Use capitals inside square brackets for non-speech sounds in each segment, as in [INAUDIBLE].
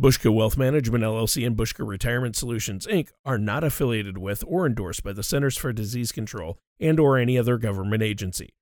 Buska Wealth Management LLC and Buska Retirement Solutions Inc. are not affiliated with or endorsed by the Centers for Disease Control and or any other government agency.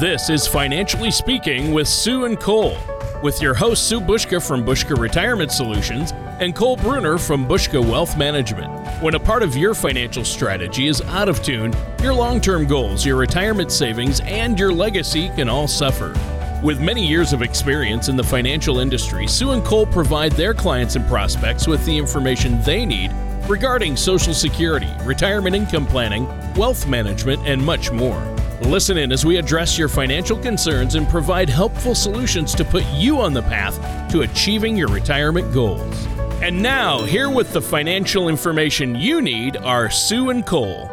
This is Financially Speaking with Sue and Cole, with your host Sue Buska from Buska Retirement Solutions and Cole Bruner from Buska Wealth Management. When a part of your financial strategy is out of tune, your long term goals, your retirement savings, and your legacy can all suffer. With many years of experience in the financial industry, Sue and Cole provide their clients and prospects with the information they need regarding Social Security, retirement income planning, wealth management, and much more. Listen in as we address your financial concerns and provide helpful solutions to put you on the path to achieving your retirement goals. And now, here with the financial information you need are Sue and Cole.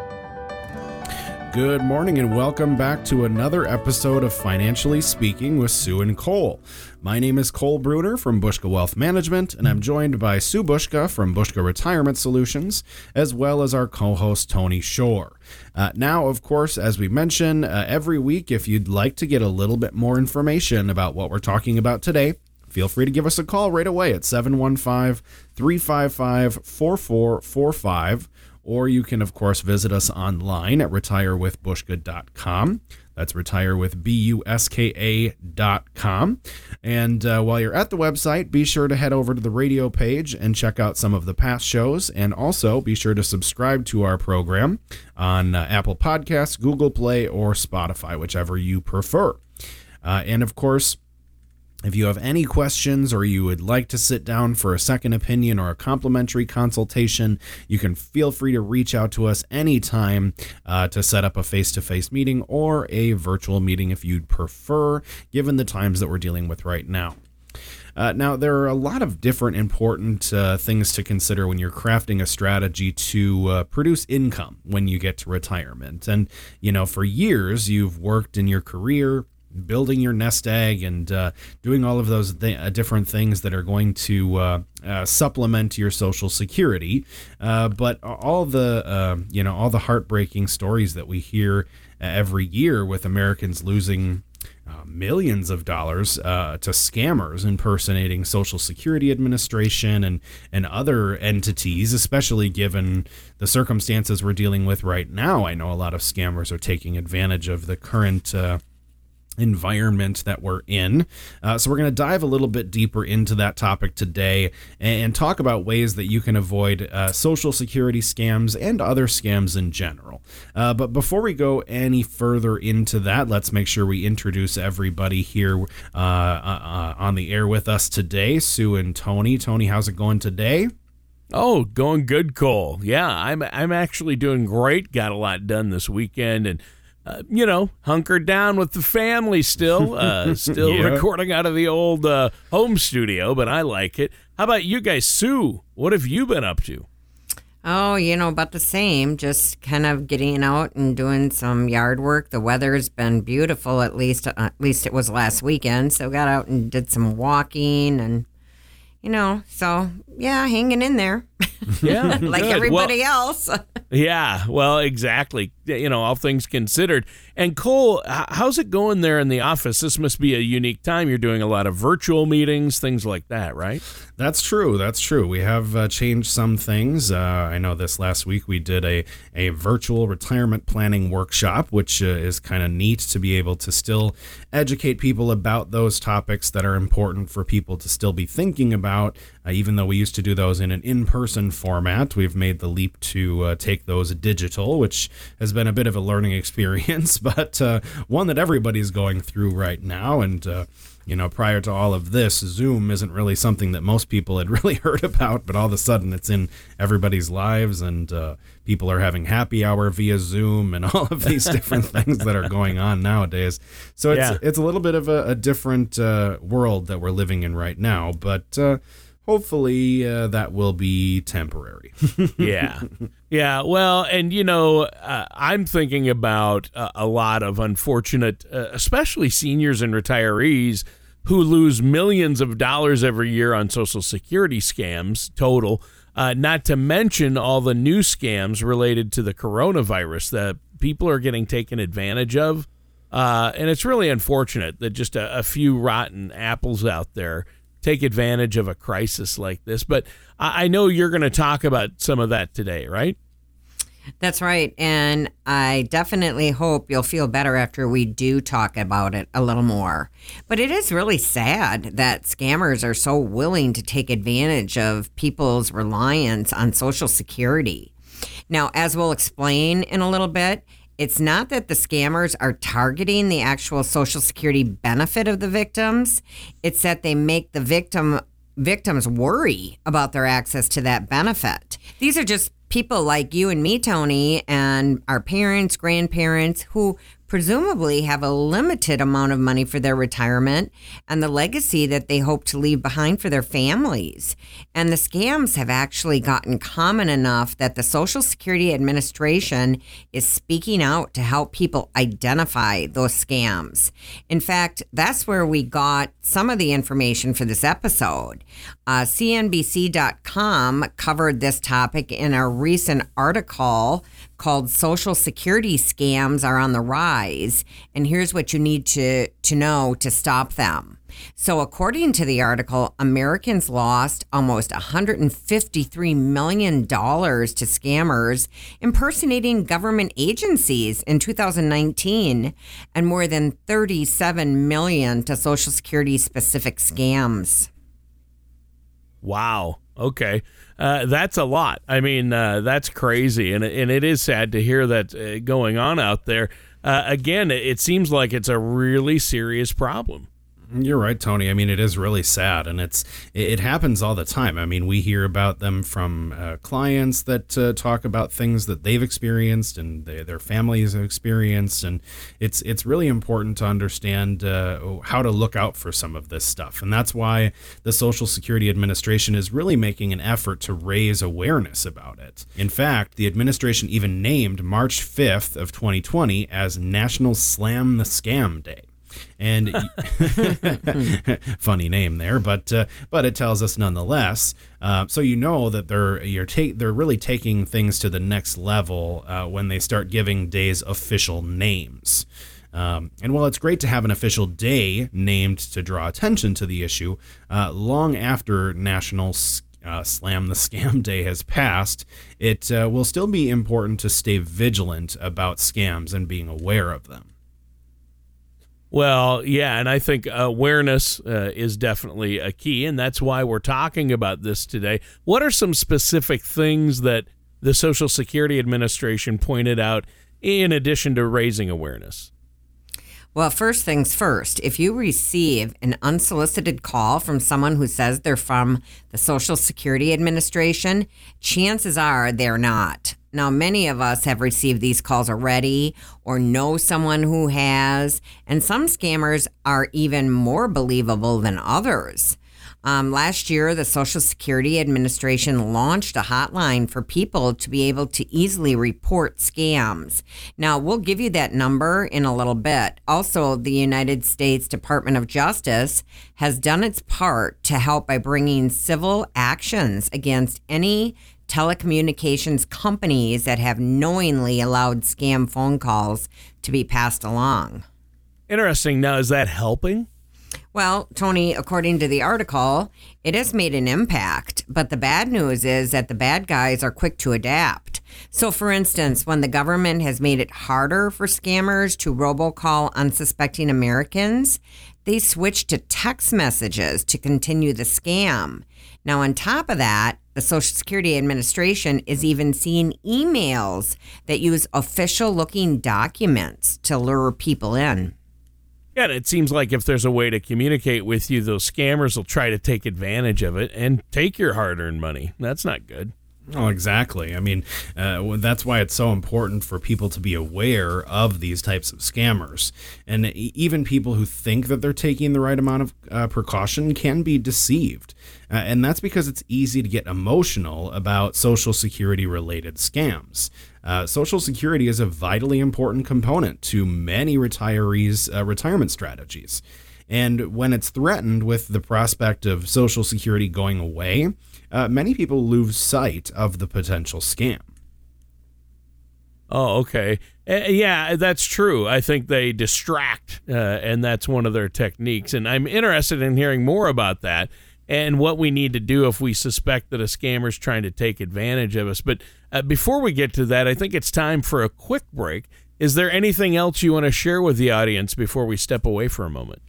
Good morning and welcome back to another episode of Financially Speaking with Sue and Cole. My name is Cole Bruner from Buska Wealth Management, and I'm joined by Sue Buska from Buska Retirement Solutions, as well as our co host Tony Shore. Uh, now, of course, as we mention uh, every week, if you'd like to get a little bit more information about what we're talking about today, feel free to give us a call right away at 715 355 4445 or you can, of course, visit us online at retirewithbuska.com. That's retirewithbuska.com. And uh, while you're at the website, be sure to head over to the radio page and check out some of the past shows. And also be sure to subscribe to our program on uh, Apple Podcasts, Google Play, or Spotify, whichever you prefer. Uh, and of course, if you have any questions or you would like to sit down for a second opinion or a complimentary consultation, you can feel free to reach out to us anytime uh, to set up a face to face meeting or a virtual meeting if you'd prefer, given the times that we're dealing with right now. Uh, now, there are a lot of different important uh, things to consider when you're crafting a strategy to uh, produce income when you get to retirement. And, you know, for years, you've worked in your career building your nest egg and uh, doing all of those th- uh, different things that are going to uh, uh supplement your social security. Uh, but all the uh, you know all the heartbreaking stories that we hear every year with Americans losing. millions of dollars to scammers impersonating Social Security Administration and and other entities, especially given the circumstances we're dealing with right now. I know a lot of scammers are taking advantage of the current environment that we're in. Uh, so, we're going to dive a little bit deeper into that topic today and talk about ways that you can avoid uh, social security scams and other scams in general. Uh, but before we go any further into that, let's make sure we introduce everybody here uh, uh, uh, on the air with us today Sue and Tony. Tony, how's it going today? Oh, going good, Cole. Yeah, I'm I'm actually doing great. Got a lot done this weekend and uh, you know, hunkered down with the family still, uh, [LAUGHS] still yeah. recording out of the old uh, home studio, but I like it. How about you guys, Sue? What have you been up to? Oh, you know, about the same. Just kind of getting out and doing some yard work. The weather's been beautiful. At least, uh, at least it was last weekend. So got out and did some walking and you know, so yeah, hanging in there. Yeah, [LAUGHS] like good. everybody well, else. [LAUGHS] yeah, well, exactly. You know, all things considered. And Cole, how's it going there in the office? This must be a unique time. You're doing a lot of virtual meetings, things like that, right? That's true. That's true. We have uh, changed some things. Uh, I know this last week we did a, a virtual retirement planning workshop, which uh, is kind of neat to be able to still educate people about those topics that are important for people to still be thinking about. Uh, even though we used to do those in an in person format, we've made the leap to uh, take those digital, which has been a bit of a learning [LAUGHS] experience, but uh, one that everybody's going through right now. And you know, prior to all of this, Zoom isn't really something that most people had [LAUGHS] really heard about, but all of a sudden it's in everybody's lives, and uh, people are having happy hour via Zoom, and [LAUGHS] all of these different things that are going on nowadays. So it's yeah. it's a little bit of a, a different uh, world that we're living in right now, but. Hopefully uh, that will be temporary. [LAUGHS] yeah. Yeah. Well, and you know, uh, I'm thinking about uh, a lot of unfortunate, uh, especially seniors and retirees who lose millions of dollars every year on Social Security scams total. Uh, not to mention all the new scams related to the coronavirus that people are getting taken advantage of. Uh, and it's really unfortunate that just a, a, few rotten apples out there take advantage of a crisis like this. But I, know you're going to talk about some of that today, right? That's right. And I definitely hope you'll feel better after we do talk about it a little more. But it is really sad that scammers are so willing to take advantage of people's reliance on Social Security. Now, as we'll explain in a little bit, it's not that the scammers are targeting the actual Social Security benefit of the victims, it's that they make the victim victims worry about their access to that benefit. These are just people like you and me, Tony, and our parents, grandparents who presumably have a limited amount of money for their retirement and the legacy that they hope to leave behind for their families. And the scams have actually gotten common enough that the Social Security Administration is speaking out to help people identify those scams. In fact, that's where we got some of the information for this episode. Uh, CNBC.com covered this topic in a recent article called Social Security Scams Are on the Rise. And here's what you need to, to know to stop them. So, according to the article, Americans lost almost $153 million to scammers impersonating government agencies in 2019 and more than 37 million to Social Security specific scams. Wow. Okay. Uh, that's a lot. I mean, uh, that's crazy. And, and it is sad to hear that uh, going on out there. Uh, again, it seems like it's a really serious problem. You're right, Tony. I mean, it is really sad, and it's it happens all the time. I mean, we hear about them from uh, clients that uh, talk about things that they've experienced and they, their families have experienced, and it's it's really important to understand uh, how to look out for some of this stuff, and that's why the Social Security Administration is really making an effort to raise awareness about it. In fact, the administration even named March 5th of 2020 as National Slam the Scam Day and [LAUGHS] funny name there, but uh, but it tells us nonetheless. Uh, so you know that they're you're take they're really taking things to the next level uh, when they start giving days official names. Um, and while it's great to have an official day named to draw attention to the issue, uh, long after National uh, Slam the Scam [LAUGHS] Day has passed, it uh, will still be important to stay vigilant about scams and being aware of them. Well, yeah, and I think awareness uh, is definitely a key, and that's why we're talking about this today. What are some specific things that the Social Security Administration pointed out in addition to raising awareness? Well, first things first, if you receive an unsolicited call from someone who says they're from the Social Security Administration, chances are they're not. Now, many of us have received these calls already or know someone who has, and some scammers are even more believable than others. Um, last year, the Social Security Administration launched a hotline for people to be able to easily report scams. Now, we'll give you that number in a little bit. Also, the United States Department of Justice has done its part to help by bringing civil actions against any telecommunications companies that have knowingly allowed scam phone calls to be passed along. Interesting. Now, is that helping? Well, Tony, according to the article, it has made an impact, but the bad news is that the bad guys are quick to adapt. So, for instance, when the government has made it harder for scammers to robocall unsuspecting Americans, they switch to text messages to continue the scam. Now, on top of that, the Social Security Administration is even seeing emails that use official looking documents to lure people in. Yeah, it seems like if there's a way to communicate with you, those scammers will try to take advantage of it and take your hard earned money. That's not good. Oh, exactly. I mean, uh, that's why it's so important for people to be aware of these types of scammers. And even people who think that they're taking the right amount of uh, precaution can be deceived. Uh, and that's because it's easy to get emotional about Social Security related scams. Uh, Social Security is a vitally important component to many retirees' uh, retirement strategies. And when it's threatened with the prospect of Social Security going away, uh, many people lose sight of the potential scam. Oh, okay. Uh, yeah, that's true. I think they distract, uh, and that's one of their techniques. And I'm interested in hearing more about that and what we need to do if we suspect that a scammer is trying to take advantage of us. But uh, before we get to that, I think it's time for a quick break. Is there anything else you want to share with the audience before we step away for a moment?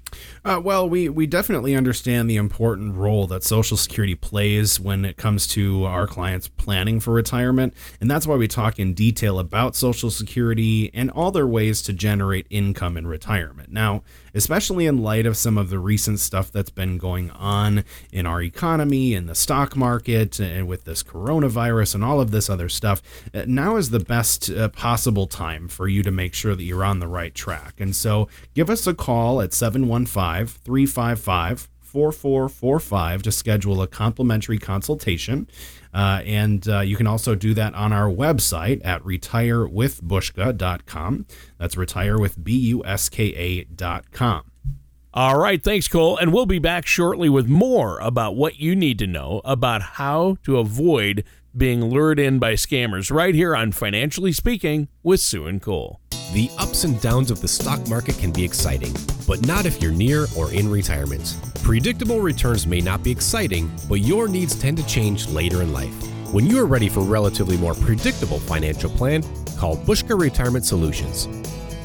Uh, well, we, we definitely understand the important role that Social Security plays when it comes to our clients planning for retirement. And that's why we talk in detail about Social Security and all their ways to generate income in retirement. Now, especially in light of some of the recent stuff that's been going on in our economy, in the stock market, and with this coronavirus and all of this other stuff, uh, now is the best uh, possible time for you to make sure that you're on the right track. And so give us a call at 715 355 4445 to schedule a complimentary consultation. Uh, and uh, you can also do that on our website at retirewithbuska.com. That's retire with B U S K A.com. All right, thanks, Cole. And we'll be back shortly with more about what you need to know about how to avoid being lured in by scammers right here on Financially Speaking with Sue and Cole. The ups and downs of the stock market can be exciting, but not if you're near or in retirement. Predictable returns may not be exciting, but your needs tend to change later in life. When you are ready for a relatively more predictable financial plan, call Buska Retirement Solutions.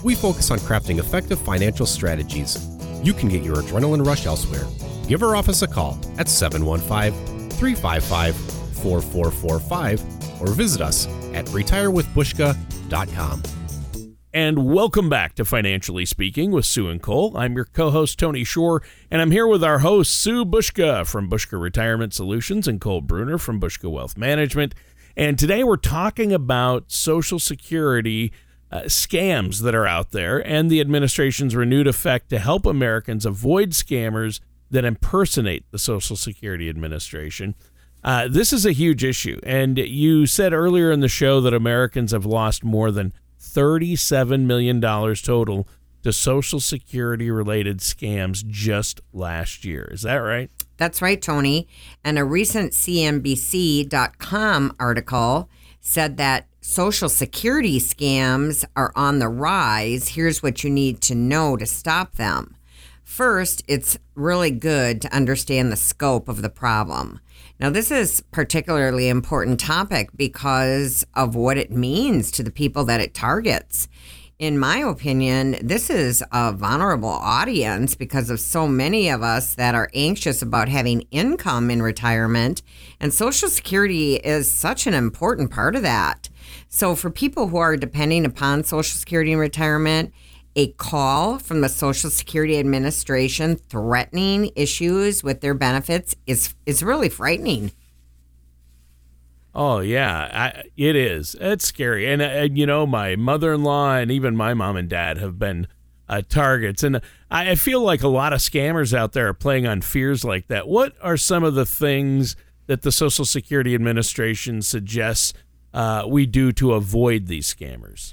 We focus on crafting effective financial strategies. You can get your adrenaline rush elsewhere. Give our office a call at 715 355 4445 or visit us at retirewithbuska.com. And welcome back to Financially Speaking with Sue and Cole. I'm your co host, Tony Shore, and I'm here with our host, Sue Buska from Buska Retirement Solutions and Cole Bruner from Buska Wealth Management. And today we're talking about Social Security uh, scams that are out there and the administration's renewed effect to help Americans avoid scammers that impersonate the Social Security Administration. Uh, this is a huge issue. And you said earlier in the show that Americans have lost more than $37 million total to Social Security related scams just last year. Is that right? That's right, Tony. And a recent CNBC.com article said that Social Security scams are on the rise. Here's what you need to know to stop them. First, it's really good to understand the scope of the problem. Now, this is particularly important topic because of what it means to the people that it targets. In my opinion, this is a vulnerable audience because of so many of us that are anxious about having income in retirement, and Social Security is such an important part of that. So, for people who are depending upon Social Security in retirement, a call from the Social Security Administration threatening issues with their benefits is is really frightening. Oh yeah, I, it is. It's scary, and, and uh, you know, my mother-in-law and even my mom and dad have been uh, targets, and I, I feel like a lot of scammers out there are playing on fears like that. What are some of the things that the Social Security Administration suggests uh, we do to avoid these scammers?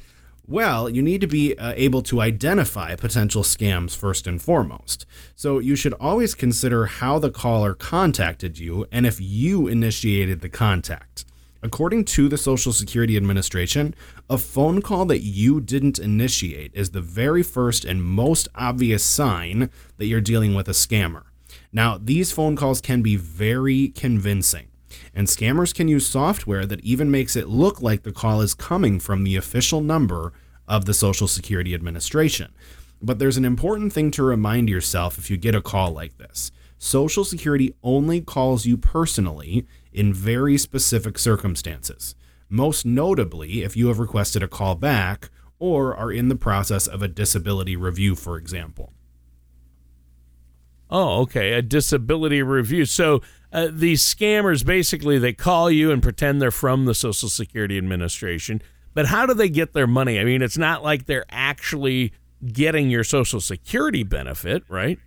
Well, you need to be uh, able to identify potential scams first and foremost. So you should always consider how the caller contacted you and if you initiated the contact. According to the Social Security Administration, a phone call that you didn't initiate is the very first and most obvious sign that you're dealing with a scammer. Now, these phone calls can be very convincing. And scammers can use software that even makes it look like the call is coming from the official number of the Social Security Administration. But there's an important thing to remind yourself if you get a call like this Social Security only calls you personally in very specific circumstances. Most notably, if you have requested a call back or are in the process of a disability review, for example. Oh, okay, a disability review. So uh, these scammers basically they call you and pretend they're from the Social Security Administration. But how do they get their money? I mean, it's not like they're actually getting your Social Security benefit, right?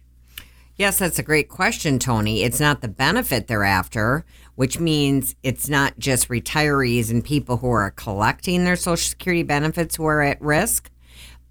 Yes, that's a great question, Tony. It's not the benefit they're after, which means it's not just retirees and people who are collecting their Social Security benefits who are at risk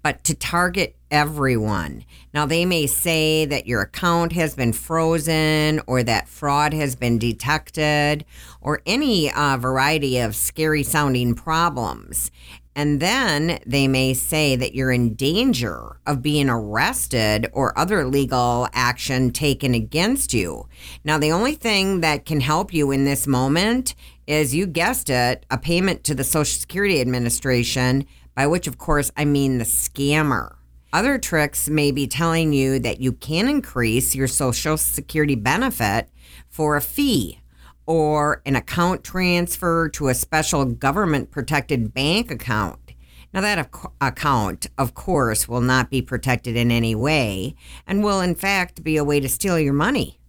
but to target everyone. Now, they may say that your account has been frozen or that fraud has been detected or any uh, variety of scary sounding problems. And then they may say that you're in danger of being arrested or other legal action taken against you. Now, the only thing that can help you in this moment is you guessed it, a payment to the Social Security Administration, by which, of course, I mean the scammer. Other tricks may be telling you that you can increase your Social Security benefit for a fee or an account transfer to a special government protected bank account. Now, that ac- account, of course, will not be protected in any way and will, in fact, be a way to steal your money.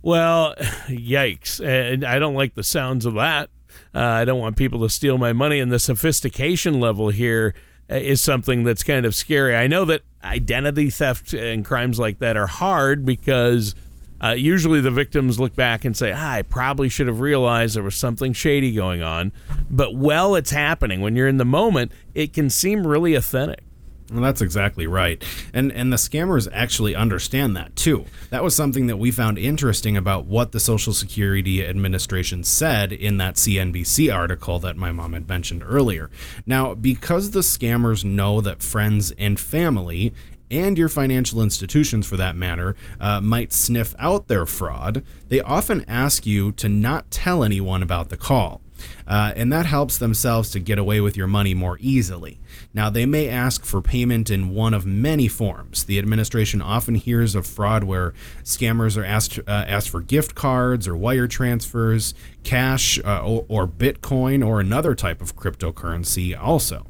Well, [SIGHS] yikes. And I don't like the sounds of that. Uh, I don't want people to steal my money. And the sophistication level here is something that's kind of scary. I know that identity theft and crimes like that are hard because uh, usually the victims look back and say, ah, I probably should have realized there was something shady going on. But while it's happening, when you're in the moment, it can seem really authentic. Well, that's exactly right. And and the scammers actually understand that too. That was something that we found interesting about what the Social Security Administration said in that CNBC article that my mom had mentioned earlier. Now, because the scammers know that friends and family and your financial institutions for that matter uh, might sniff out their fraud, they often ask you to not tell anyone about the call. Uh, and that helps themselves to get away with your money more easily. Now, they may ask for payment in one of many forms. The administration often hears of fraud where scammers are asked uh, asked for gift cards or wire transfers, cash uh, or, or Bitcoin or another type of cryptocurrency. Also,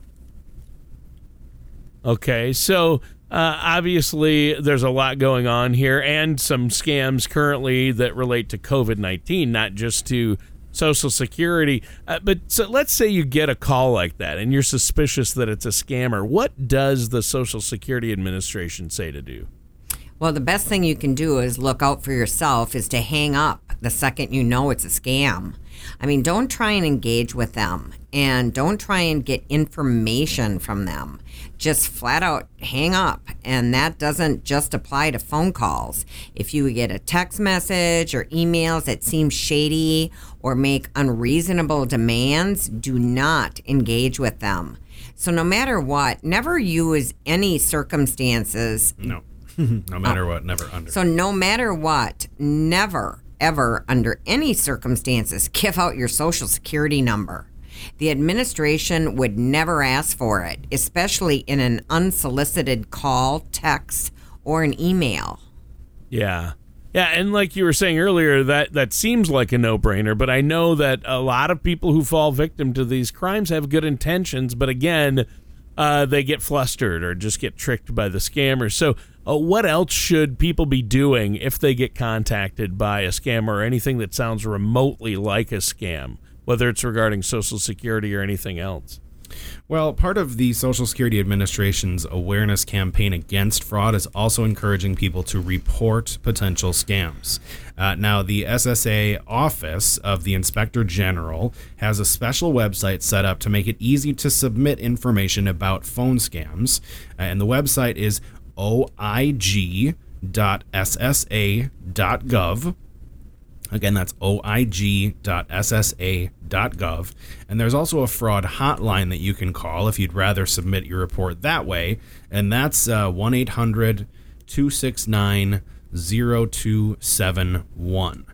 Okay, so uh, obviously there's a lot going on here and some scams currently that relate to COVID 19, not just to Social Security. Uh, but so let's say you get a call like that and you're suspicious that it's a scammer. What does the Social Security Administration say to do? Well, the best thing you can do is look out for yourself is to hang up the second you know it's a scam. I mean, don't try and engage with them and don't try and get information from them. Just flat out hang up. And that doesn't just apply to phone calls. If you get a text message or emails that seem shady or make unreasonable demands, do not engage with them. So, no matter what, never use any circumstances no. [LAUGHS] no matter oh. what, never under. so, no matter what, never, ever, under any circumstances, give out your social security number. The administration would never ask for it, especially in an unsolicited call, text, or an email. Yeah. Yeah, and like you were saying earlier, that, that seems like a no brainer, but I know that a lot of people who fall victim to these crimes have good intentions, but again, uh, they get flustered or just get tricked by the scammers. So, uh, what else should people be doing if they get contacted by a scammer or anything that sounds remotely like a scam, whether it's regarding Social Security or anything else? Well, part of the Social Security Administration's awareness campaign against fraud is also encouraging people to report potential scams. Uh, now, the SSA office of the Inspector General has a special website set up to make it easy to submit information about phone scams, uh, and the website is oig.ssa.gov. Again, that's oig.ssa.gov. And there's also a fraud hotline that you can call if you'd rather submit your report that way. And that's uh, 1 800 269 0271.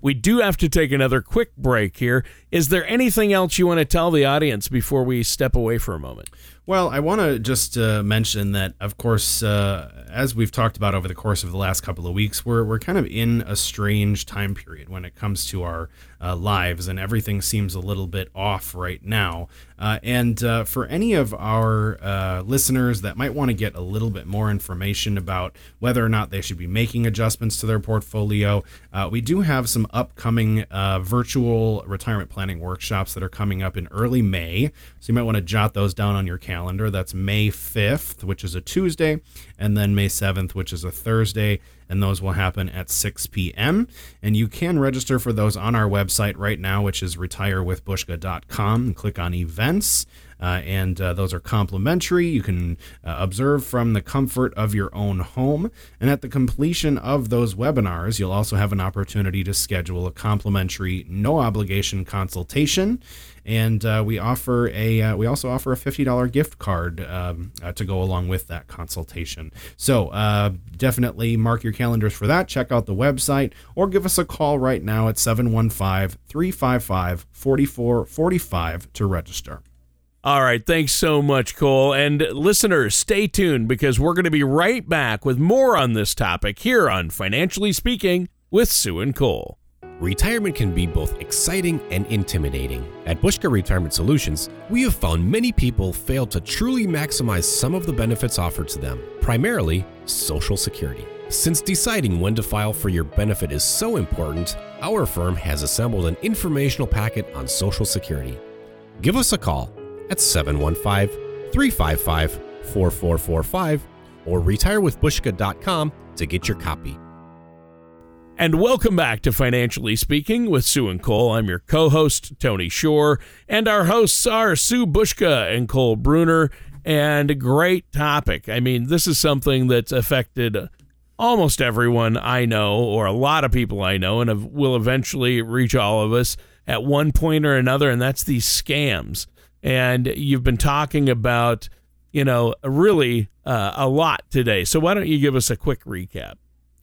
We do have to take another quick break here. Is there anything else you want to tell the audience before we step away for a moment? Well, I want to just uh, mention that, of course, uh, as we've talked about over the course of the last couple of weeks, we're, we're kind of in a strange time period when it comes to our uh, lives, and everything seems a little bit off right now. Uh, and uh, for any of our uh, listeners that might want to get a little bit more information about whether or not they should be making adjustments to their portfolio, we do have some upcoming virtual retirement planning workshops that are coming up in early May. So you might want to jot those down on your calendar. That's May 5th, which is a Tuesday, and then May 7th, which is a Thursday. And those will happen at 6 p.m. And you can register for those on our website right now, which is retirewithbuska.com. Click on events. uh, and uh, those are complimentary. You can uh, observe from the comfort of your own home. And at the completion of those webinars, you'll also have an opportunity to schedule a complimentary, no obligation consultation and uh, we offer a uh, we also offer a fifty dollar gift card um, uh, to go along with that consultation. So uh, definitely mark your calendars for that. Check out the website or give us a call right now at 715-355-4445 to register. All right, thanks so much, Cole. And listeners, stay tuned because we're going to be right back with more on this topic here on Financially Speaking with Sue and Cole. Retirement can be both exciting and intimidating. At Buska Retirement Solutions, we have found many people fail to truly maximize some of the benefits offered to them, primarily Social Security. Since deciding when to file for your benefit is so important, our firm has assembled an informational packet on Social Security. Give us a call at 715 355 4445 or retirewithbuska.com to get your copy. And welcome back to Financially Speaking with Sue and Cole. I'm your co host, Tony Shore, and our hosts are Sue Buska and Cole Bruner. And a great topic. I mean, this is something that's affected almost everyone I know, or a lot of people I know, and will eventually reach all of us at one point or another, and that's these scams. And you've been talking about, you know, really uh, a lot today. So why don't you give us a quick recap?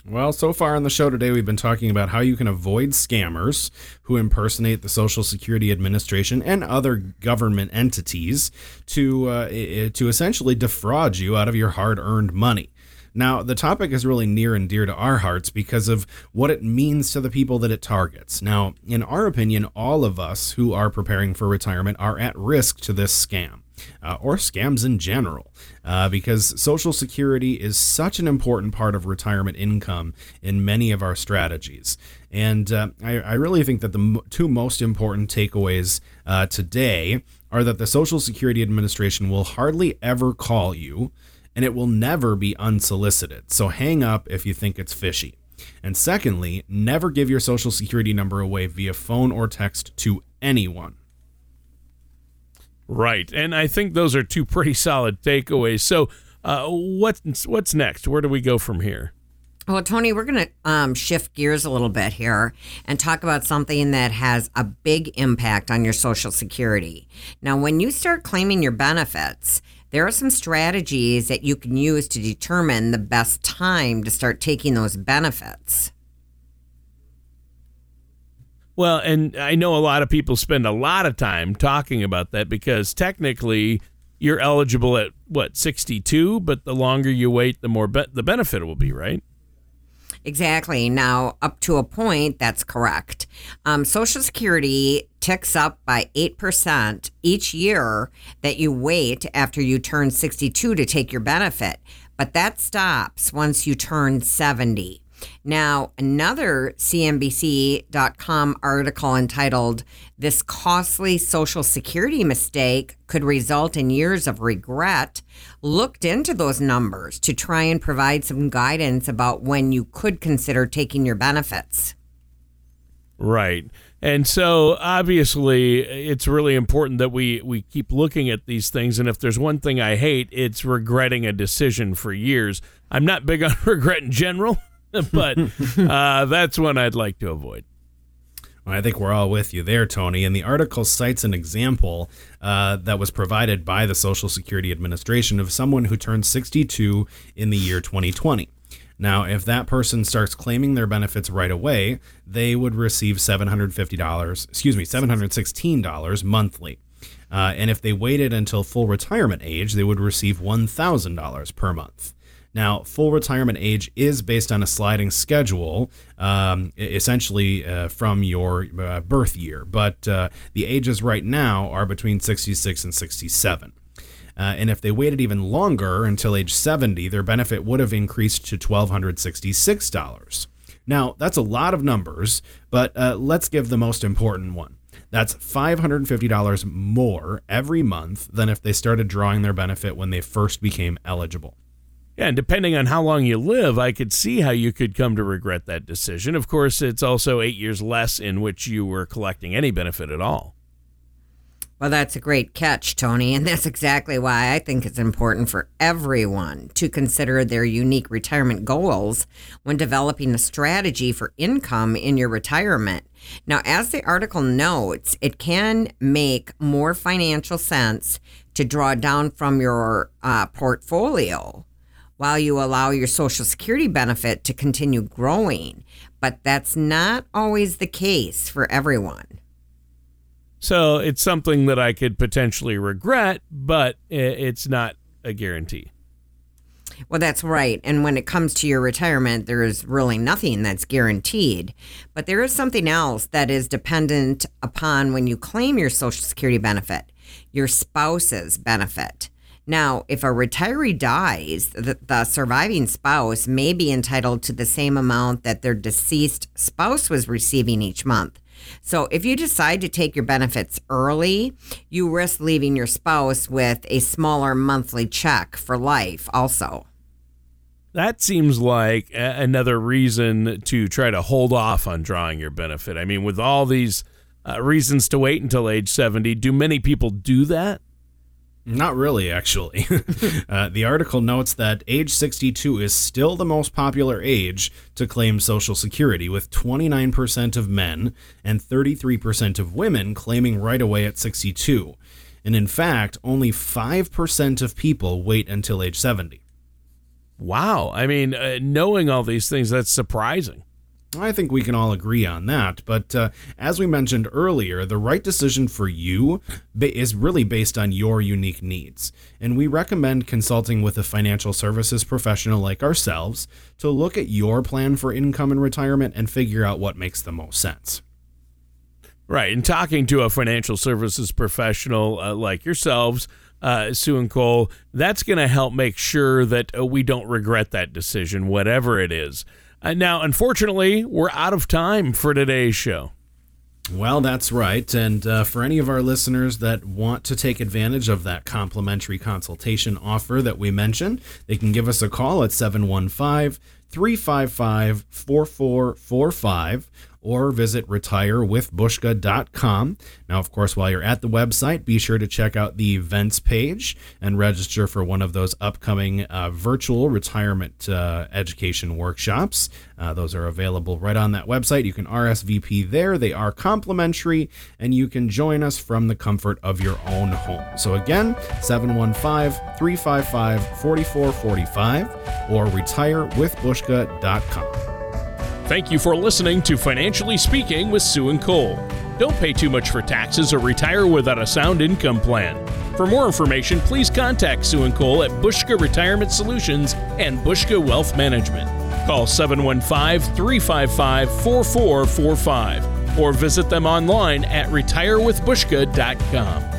Well, so far on the show today, we've been talking about how you can avoid scammers who impersonate the Social Security Administration and other government entities to uh, to essentially defraud you out of your hard-earned money. Now, the topic is really near and dear to our hearts because of what it means to the people that it targets. Now, in our opinion, all of us who are preparing for retirement are at risk to this scam uh, or scams in general, uh, because Social Security is such an important part of retirement income in many of our strategies. And uh, I, I, really think that the two most important takeaways uh, today are that the Social Security Administration will hardly ever call you, and it will never be unsolicited. So hang up if you think it's fishy. And secondly, never give your Social Security number away via phone or text to anyone. Right, and I think those are two pretty solid takeaways. So, uh, what's what's next? Where do we go from here? Well, Tony, we're going to um, shift gears a little bit here and talk about something that has a big impact on your Social Security. Now, when you start claiming your benefits, there are some strategies that you can use to determine the best time to start taking those benefits. Well, and I know a lot of people spend a lot of time talking about that because technically you're eligible at what 62, but the longer you wait, the more be- the benefit will be, right? Exactly. Now, up to a point, that's correct. Um, Social Security ticks up by 8% each year that you wait after you turn 62 to take your benefit, but that stops once you turn 70. Now, another CNBC.com article entitled, This Costly Social Security Mistake Could Result in Years of Regret, looked into those numbers to try and provide some guidance about when you could consider taking your benefits. Right. And so obviously it's really important that we, we keep looking at these things. And if there's one thing I hate, it's regretting a decision for years. I'm not big on [LAUGHS] regret in general. [LAUGHS] but uh, that's one I'd like to avoid. I think we're all with you there, Tony. And the article cites an example uh, that was provided by the Social Security Administration of someone who turned 62 in the year 2020. Now, if that person starts claiming their benefits right away, they would receive $750, excuse me, $716 monthly. Uh, and if they waited until full retirement age, they would receive $1,000 per month. Now, full retirement age is based on a sliding schedule, um, essentially uh, from your uh, birth year, but uh, the ages right now are between 66 and 67. Uh, and if they waited even longer until age 70, their benefit would have increased to $1,266. Now, that's a lot of numbers, but uh, let's give the most important one. That's $550 more every month than if they started drawing their benefit when they first became eligible. Yeah, and depending on how long you live, I could see how you could come to regret that decision. Of course, it's also eight years less in which you were collecting any benefit at all. Well, that's a great catch, Tony. And that's exactly why I think it's important for everyone to consider their unique retirement goals when developing a strategy for income in your retirement. Now, as the article notes, it can make more financial sense to draw down from your uh, portfolio while you allow your Social Security benefit to continue growing. But that's not always the case for everyone. So it's something that I could potentially regret, but it's not a guarantee. Well, that's right. And when it comes to your retirement, there is really nothing that's guaranteed. But there is something else that is dependent upon when you claim your Social Security benefit, your spouse's benefit. Now, if a retiree dies, the, the, surviving spouse may be entitled to the same amount that their deceased spouse was receiving each month. So if you decide to take your benefits early, you risk leaving your spouse with a smaller monthly check for life also. That seems like another reason to try to hold off on drawing your benefit. I mean, with all these uh, reasons to wait until age 70, do many people do that? Not really, actually. [LAUGHS] uh, the article notes that age 62 is still the most popular age to claim Social Security, with 29% of men and 33% of women claiming right away at 62. And in fact, only 5% of people wait until age 70. Wow. I mean, uh, knowing all these things, that's surprising. I think we can all agree on that. But uh, as we mentioned earlier, the right decision for you is really based on your unique needs. And we recommend consulting with a financial services professional like ourselves to look at your plan for income and retirement and figure out what makes the most sense. Right. And talking to a financial services professional uh, like yourselves, uh, Sue and Cole, that's going to help make sure that uh, we don't regret that decision, whatever it is. Uh, now, unfortunately, we're out of time for today's show. Well, that's right. And uh, for any of our listeners that want to take advantage of that complimentary consultation offer that we mentioned, they can give us a call at 715 355 4445 or visit retirewithbuska.com. Now, of course, while you're at the website, be sure to check out the events page and register for one of those upcoming uh, virtual retirement uh, education workshops. Uh, those are available right on that website. You can RSVP there. They are complimentary, and you can join us from the comfort of your own home. So, again, 715 355 4445 or retirewithbuska.com. Thank you for listening to Financially Speaking with Sue and Cole. Don't pay too much for taxes or retire without a sound income plan. For more information, please contact Sue and Cole at Buska Retirement Solutions and Buska Wealth Management. Call 715 355 4445 or visit them online at retirewithbuska.com.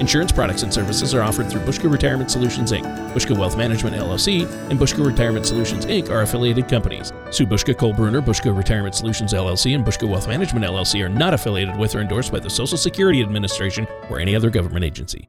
Insurance products and services are offered through Buska Retirement Solutions, Inc., Buska Wealth Management, LLC, and Buska Retirement Solutions, Inc. are affiliated companies. Sue Buska, Cole Bruner, Buska Retirement Solutions LLC, and Buska Wealth Management LLC are not affiliated with or endorsed by the Social Security Administration or any other government agency.